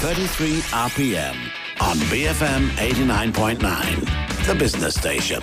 33 RPM on BFM 89.9, the business station.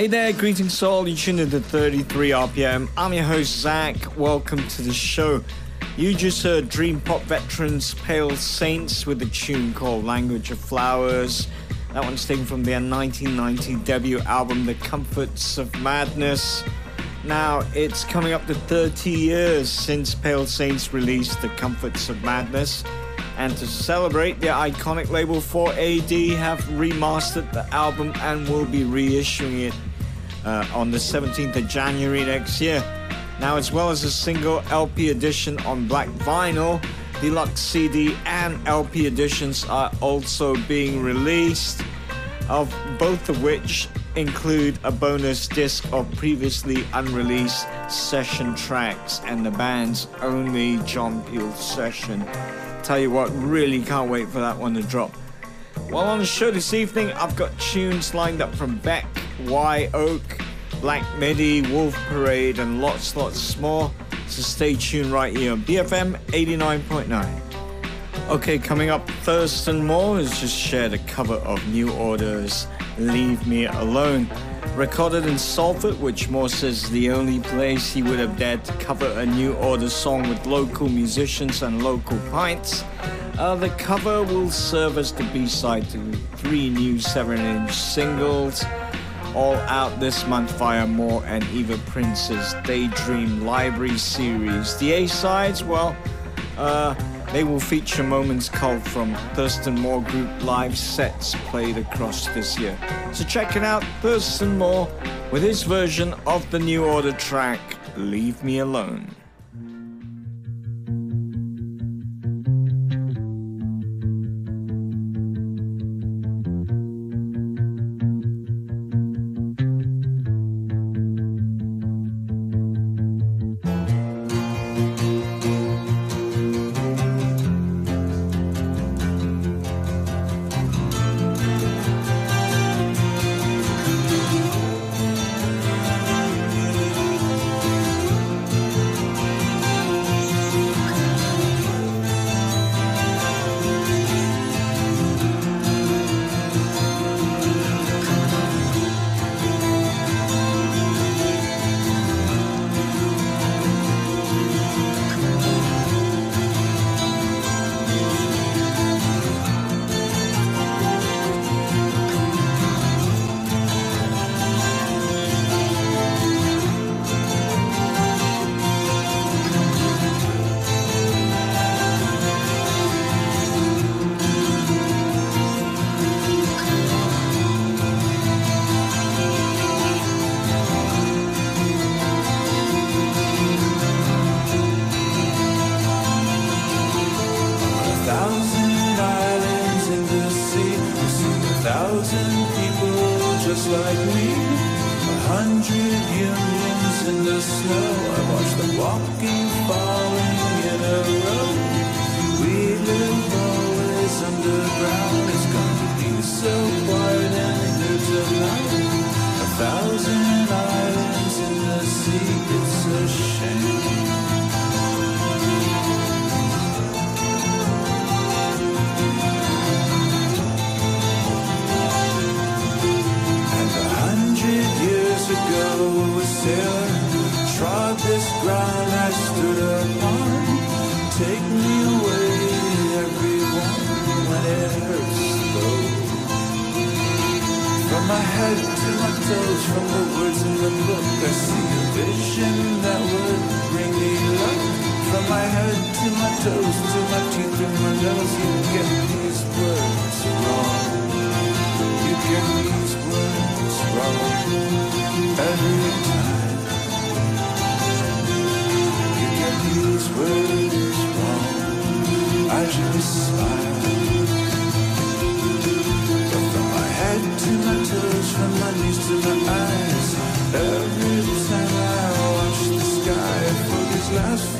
Hey there, greetings all. You tuned in into 33 RPM. I'm your host Zack. Welcome to the show. You just heard Dream Pop veterans Pale Saints with a tune called Language of Flowers. That one's taken from their 1990 debut album, The Comforts of Madness. Now, it's coming up to 30 years since Pale Saints released The Comforts of Madness. And to celebrate, their iconic label 4AD have remastered the album and will be reissuing it uh, on the 17th of January next year. Now, as well as a single LP edition on black vinyl, deluxe CD and LP editions are also being released, of both of which include a bonus disc of previously unreleased session tracks and the band's only John Peel session. Tell you what, really can't wait for that one to drop. Well, on the show this evening, I've got tunes lined up from Beck, Wye Oak, Black Midi, Wolf Parade, and lots, lots more. So stay tuned right here on BFM 89.9. Okay, coming up, Thurston Moore has just shared a cover of New Order's Leave Me Alone. Recorded in Salford, which says is the only place he would have dared to cover a New Order song with local musicians and local pints. Uh, the cover will serve as the B-side to three new 7-inch singles, all out this month via Moore and Eva Prinz's Daydream Library series. The A-sides, well, uh, they will feature moments culled from Thurston Moore Group live sets played across this year. So check it out, Thurston Moore, with his version of the New Order track, Leave Me Alone. I stood upon. Take me away, everyone, when it hurts though. From my head to my toes, from the words in the book, I see a vision that would bring me luck. From my head to my toes, to my teeth and my you get these words wrong. You get these words wrong every time. Get these words wrong. I just smile. But from my head to my toes, from my knees to my eyes, every time I watch the sky for these last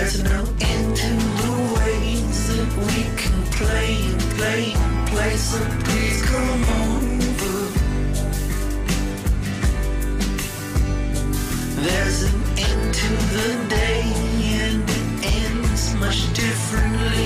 There's no end to the ways that we can play and play and play, so please come over. There's an end to the day, and it ends much differently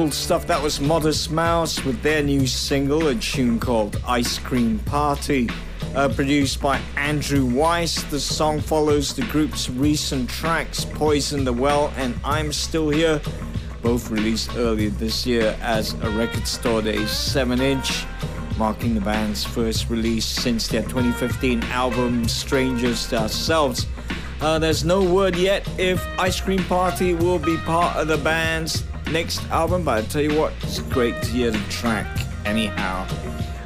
cool stuff. That was Modest Mouse with their new single, a tune called Ice Cream Party, uh, produced by Andrew Weiss. The song follows the group's recent tracks, Poison the Well and I'm Still Here, both released earlier this year as a Record Store Day 7 inch, marking the band's first release since their 2015 album Strangers to Ourselves. Uh, there's no word yet if Ice Cream Party will be part of the band's next album, but I tell you what, it's great to hear the track anyhow.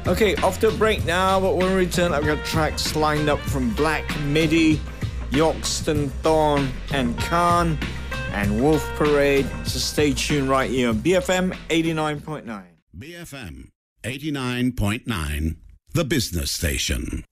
Okay, off to a break now, but when we return, I've got tracks lined up from Black Midi, Yorkston Thorne, and Khan, and Wolf Parade. So stay tuned right here on BFM 89.9. BFM 89.9, the business station.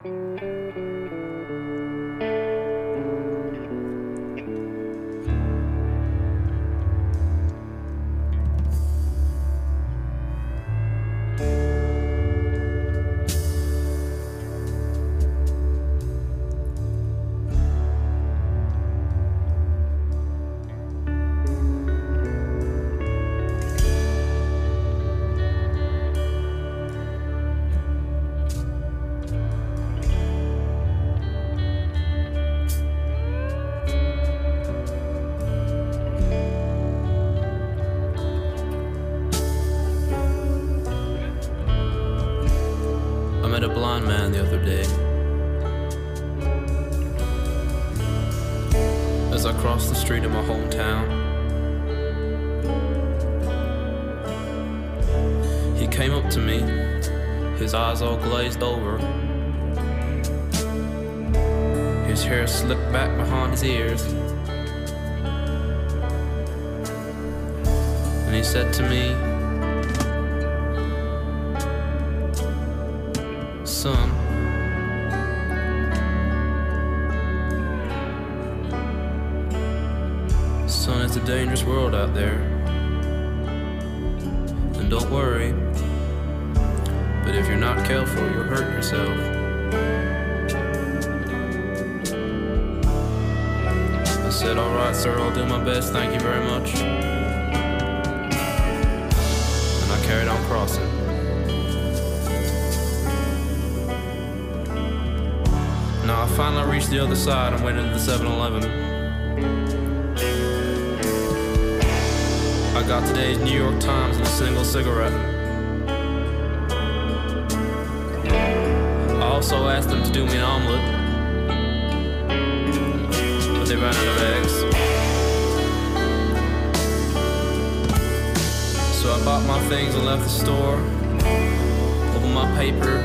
Worry, but if you're not careful, you'll hurt yourself. I said, Alright, sir, I'll do my best, thank you very much. And I carried on crossing. Now I finally reached the other side and went into the 7 Eleven. I got today's New York Times and a single cigarette. I also asked them to do me an omelet, but they ran out of eggs. So I bought my things and left the store, opened my paper,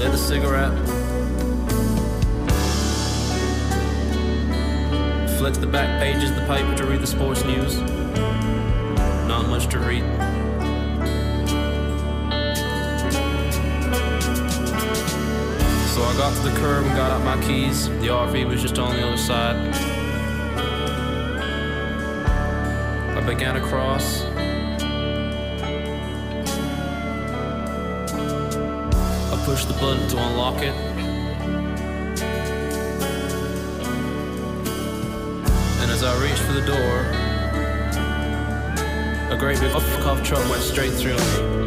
lit a cigarette, Flicks the back pages, of the paper to read the sports news. Not much to read. So I got to the curb and got out my keys. The RV was just on the other side. I began to cross. I pushed the button to unlock it. As I reached for the door, a great big off-cuff truck went straight through me.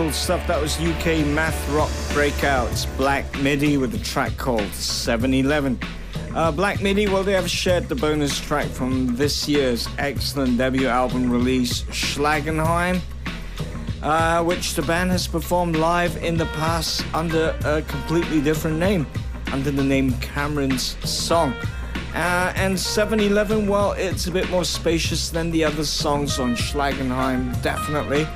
Cool stuff. That was UK math rock breakouts, Black Midi with a track called 711. Uh, Black Midi, well, they have shared the bonus track from this year's excellent debut album release, Schlagenheim, uh, which the band has performed live in the past under a completely different name, under the name Cameron's Song. Uh, and 711, well, it's a bit more spacious than the other songs on Schlagenheim, definitely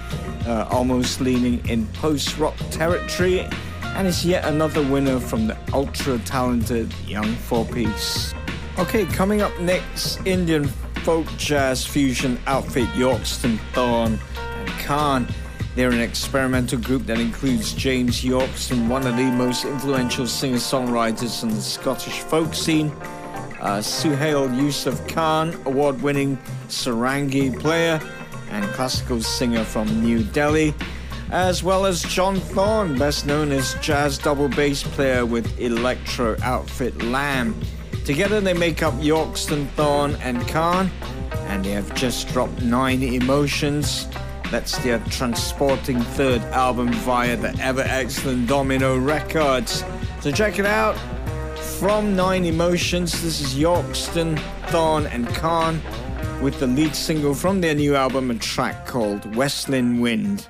uh, almost leaning in post rock territory, and is yet another winner from the ultra talented Young Four Piece. Okay, coming up next, Indian folk jazz fusion outfit Yorkston Thorne and Khan. They're an experimental group that includes James Yorkston, one of the most influential singer songwriters in the Scottish folk scene, uh, Suhail Yusuf Khan, award winning Sarangi player, and classical singer from New Delhi, as well as John Thorne, best known as jazz double bass player with electro outfit Lamb. Together they make up Yorkston Thorne and Khan, and they have just dropped Nine Emotions. That's their transporting third album via the ever excellent Domino Records. So check it out. From Nine Emotions, this is Yorkston, Thorne, and Khan with the lead single from their new album, a track called Westlin Wind.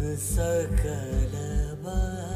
सकल बा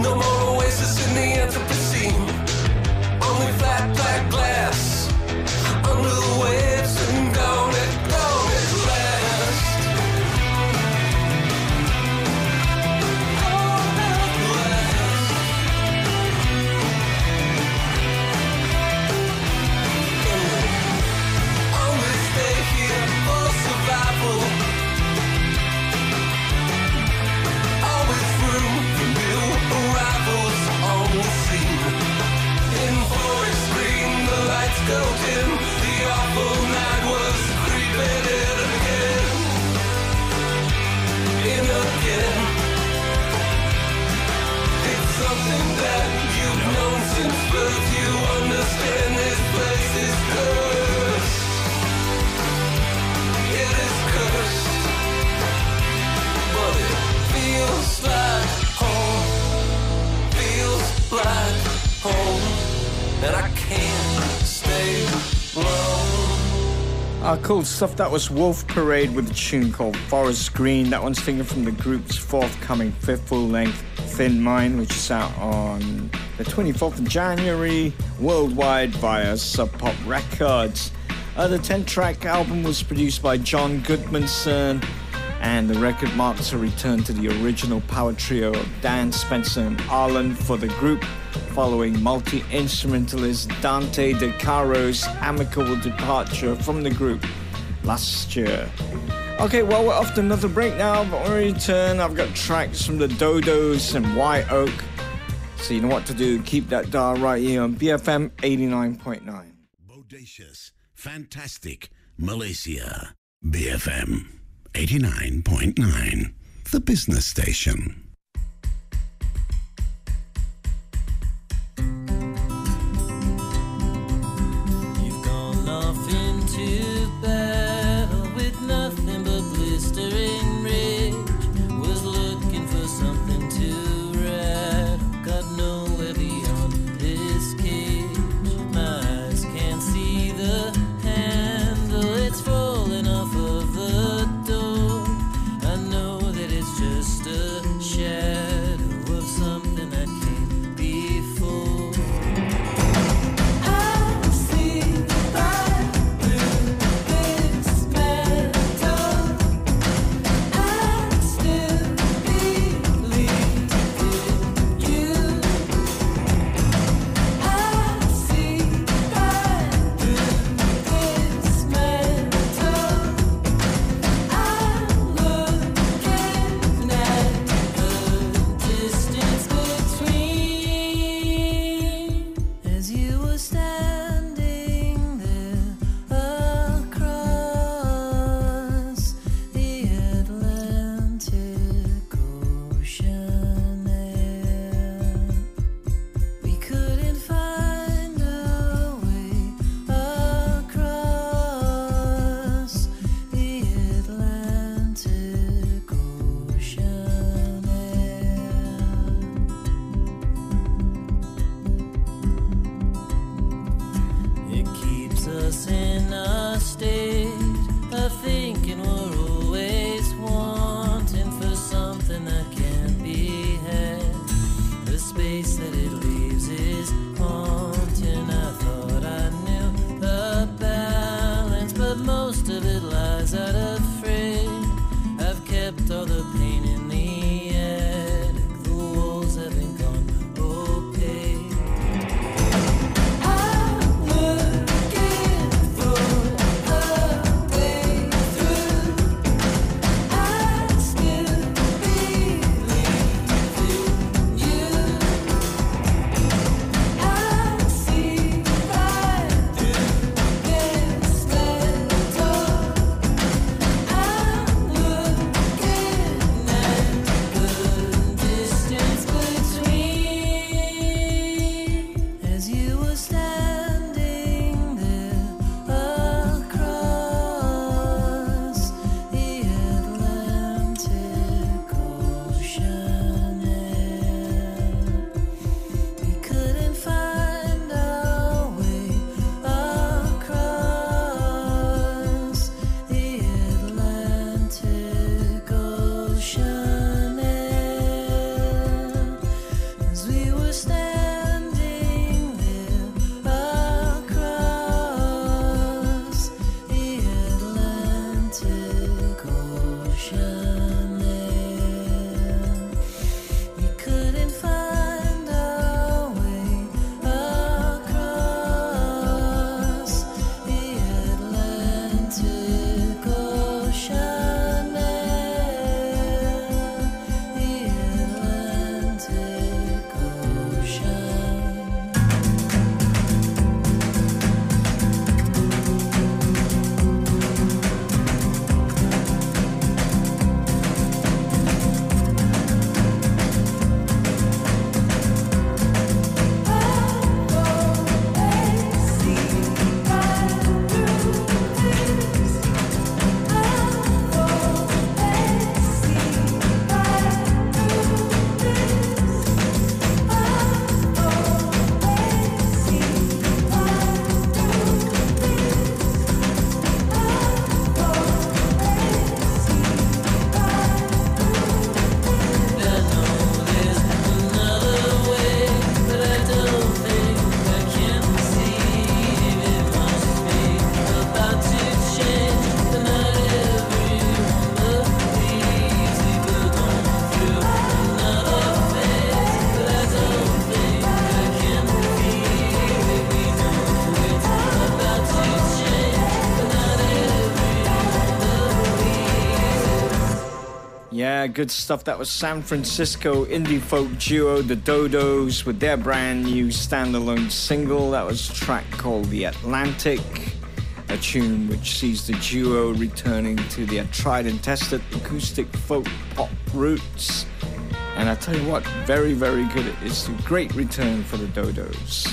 No more oasis in the anthropocene. Cool stuff. That was Wolf Parade with a tune called Forest Green. That one's taken from the group's forthcoming fifth full length, Thin Mind, which is out on the 24th of January worldwide via Sub Pop Records. Uh, the 10 track album was produced by John Goodmanson, and the record marks a return to the original power trio of Dan Spencer and Arlen for the group following multi instrumentalist Dante De Caro's amicable departure from the group last year. Okay, well, we're off to another break now, but when we return, I've got tracks from the Dodos and Wye Oak. So you know what to do. Keep that dial right here on BFM 89.9. Bodacious, fantastic, Malaysia. BFM 89.9, the business station. Yeah, good stuff. That was San Francisco indie folk duo The Dodos with their brand new standalone single. That was a track called The Atlantic, a tune which sees the duo returning to their tried and tested acoustic folk pop roots. And I tell you what, very, very good. It's a great return for the Dodos.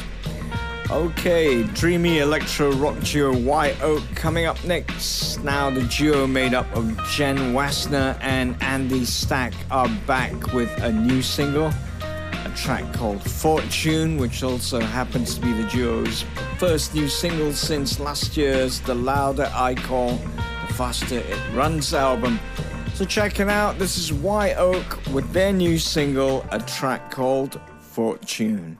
Okay, dreamy electro rock duo Wye Oak coming up next. Now, the duo made up of Jenn Wasner and Andy Stack are back with a new single, a track called Fortune, which also happens to be the duo's first new single since last year's The Louder I Call, The Faster It Runs album. So, check it out. This is Wye Oak with their new single, a track called Fortune.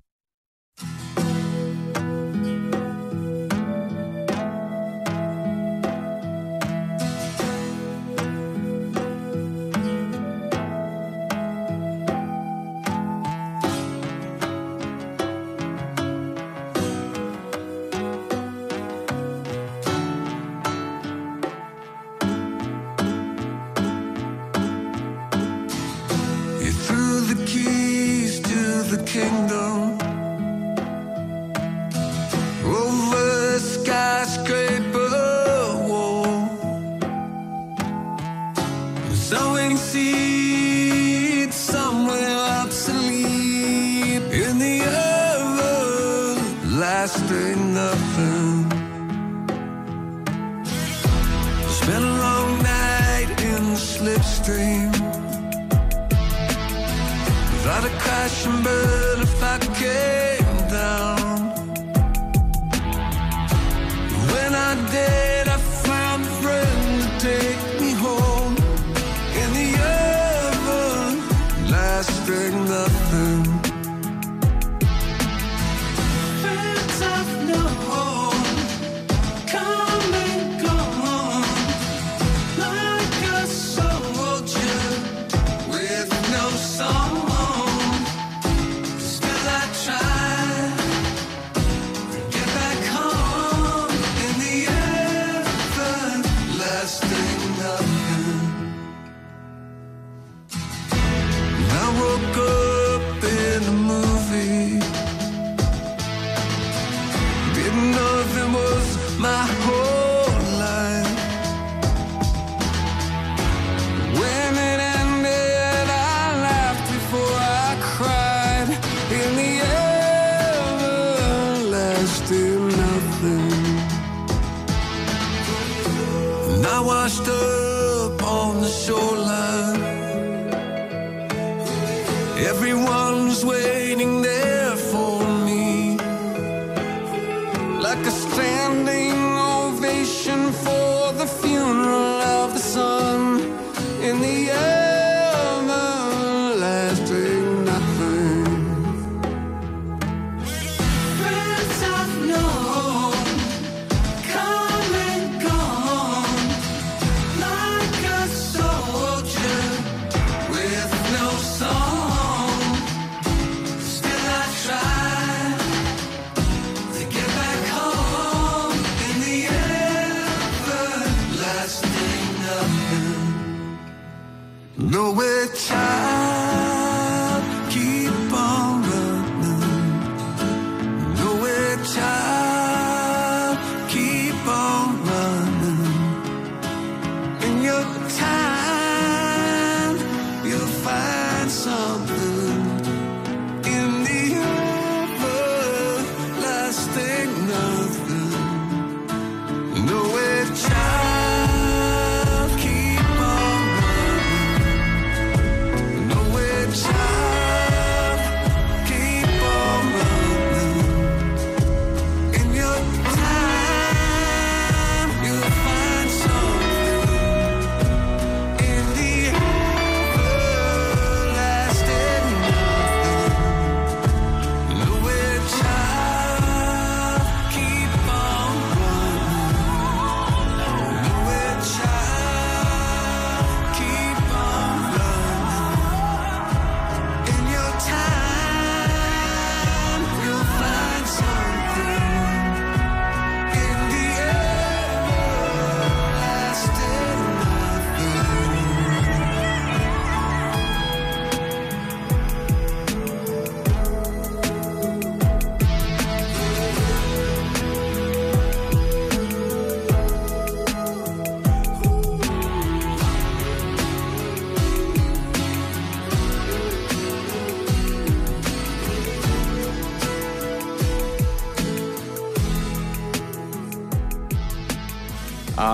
kingdom. And I washed up on the shoreline. Everyone's waiting there for me. Like a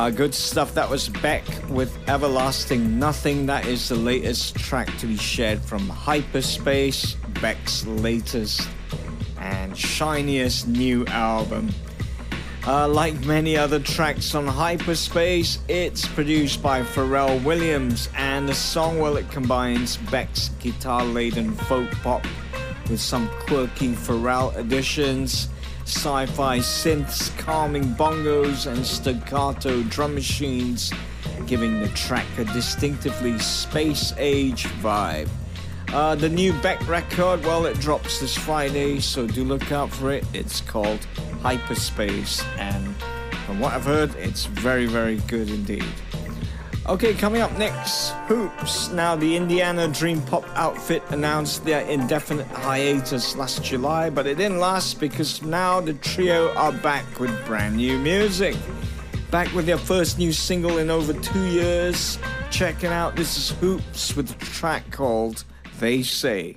Good stuff. That was Beck with Everlasting Nothing. That is the latest track to be shared from Hyperspace, Beck's latest and shiniest new album. Uh, like many other tracks on Hyperspace, it's produced by Pharrell Williams, and the song, well, it combines Beck's guitar laden folk pop with some quirky Pharrell additions, sci fi synths, calming bongos, and staccato drum machines, giving the track a distinctively space age vibe. Uh, the new Beck record, well, it drops this Friday, so do look out for it. It's called Hyperspace, and from what I've heard, it's very, very good indeed. Okay, coming up next, Hoops. Now, the Indiana Dream Pop outfit announced their indefinite hiatus last July, but it didn't last because now the trio are back with brand new music. Back with their first new single in over two years. Checking out, this is Hoops with a track called They Say.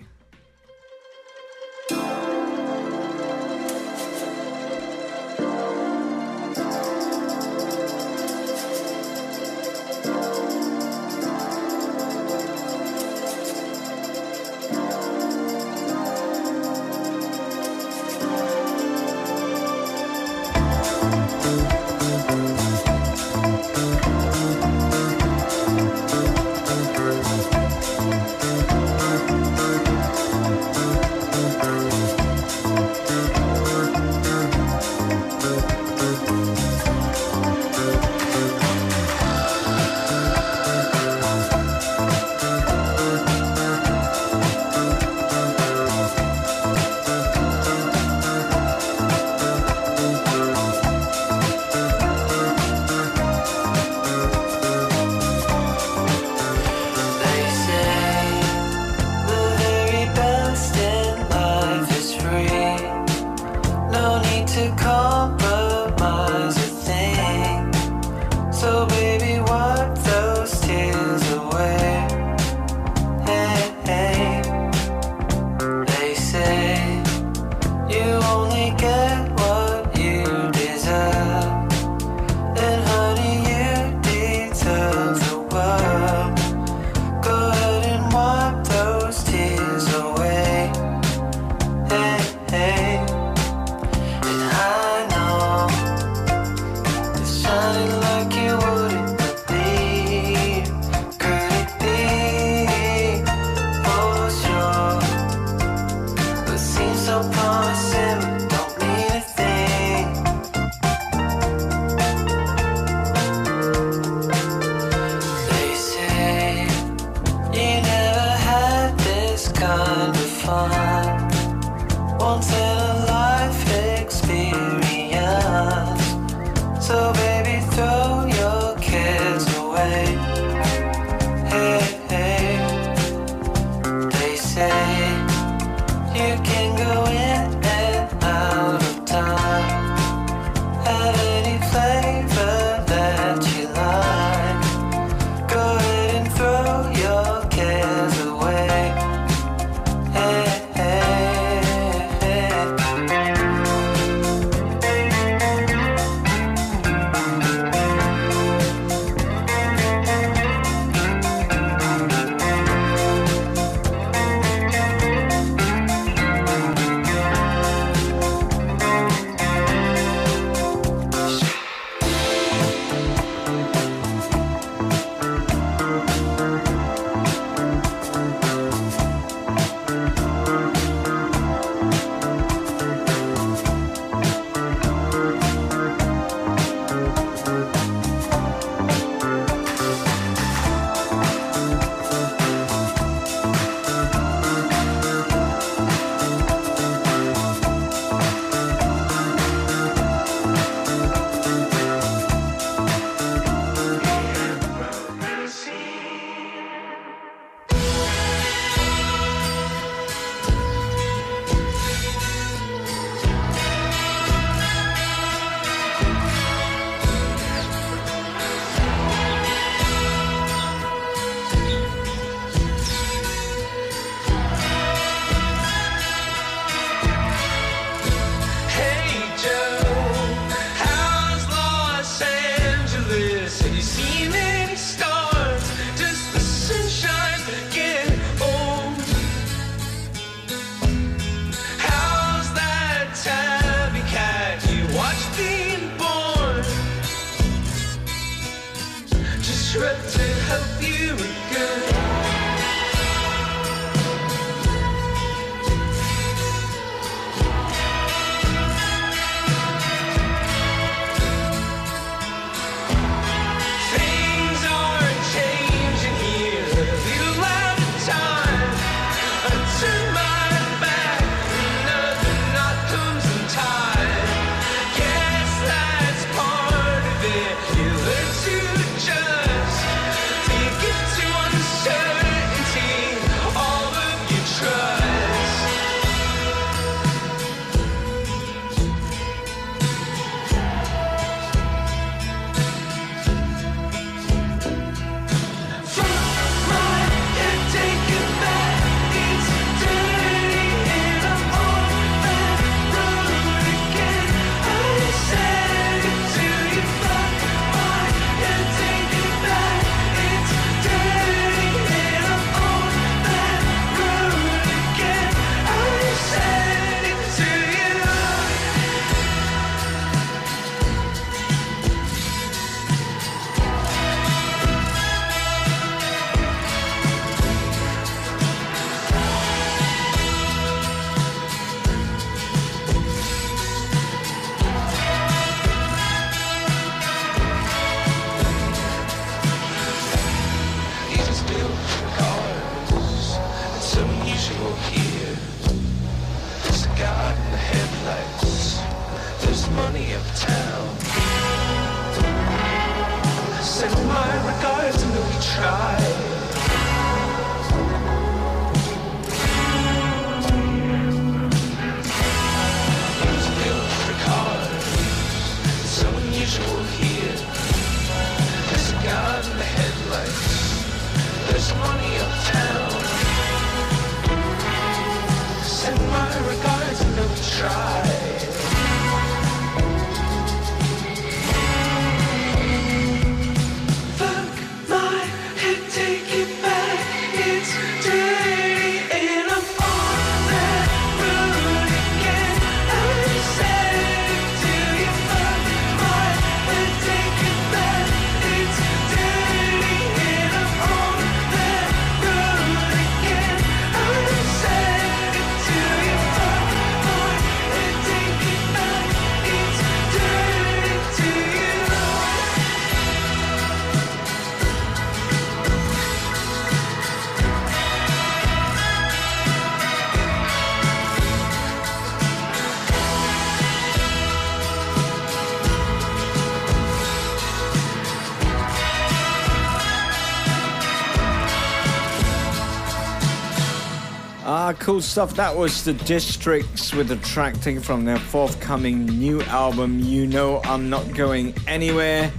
Cool stuff. That was the Districts with a track from their forthcoming new album, You Know I'm Not Going Anywhere.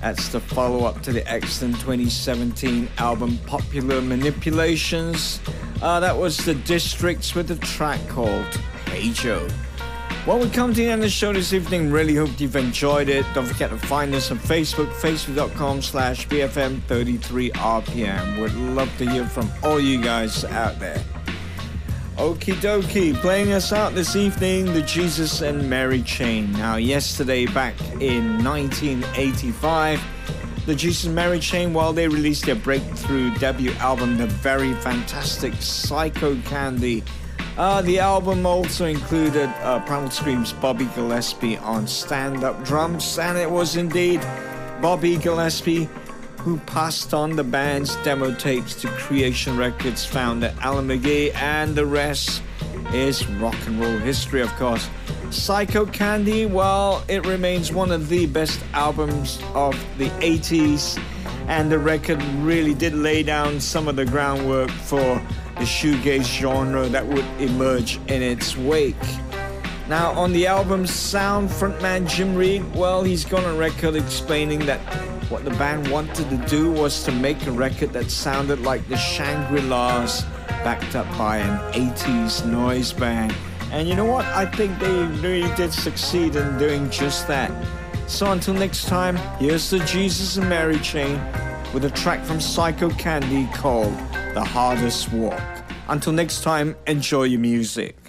That's the follow up to the excellent 2017 album Popular Manipulations. Uh, that was the Districts with a track called Hey Jo. Well, we come to the end of the show this evening. Really hope you've enjoyed it. Don't forget to find us on Facebook, facebook.com slash BFM33RPM. We'd love to hear from all you guys out there. Okie dokie, playing us out this evening, the Jesus and Mary Chain. Now, yesterday, back in 1985, the Jesus and Mary Chain, while they released their breakthrough debut album, the very fantastic Psychocandy, uh, the album also included uh, Primal Scream's Bobby Gillespie on stand up drums, and it was indeed Bobby Gillespie who passed on the band's demo tapes to Creation Records founder Alan McGee, and the rest is rock and roll history, of course. Psychocandy, well, it remains one of the best albums of the 80s, and the record really did lay down some of the groundwork for the shoegaze genre that would emerge in its wake. Now, on the album's sound, frontman Jim Reid, well, he's gone on record explaining that what the band wanted to do was to make a record that sounded like the Shangri La's, backed up by an 80s noise band. And you know what? I think they really did succeed in doing just that. So until next time, here's the Jesus and Mary chain with a track from Psychocandy called The Hardest Walk. Until next time, enjoy your music.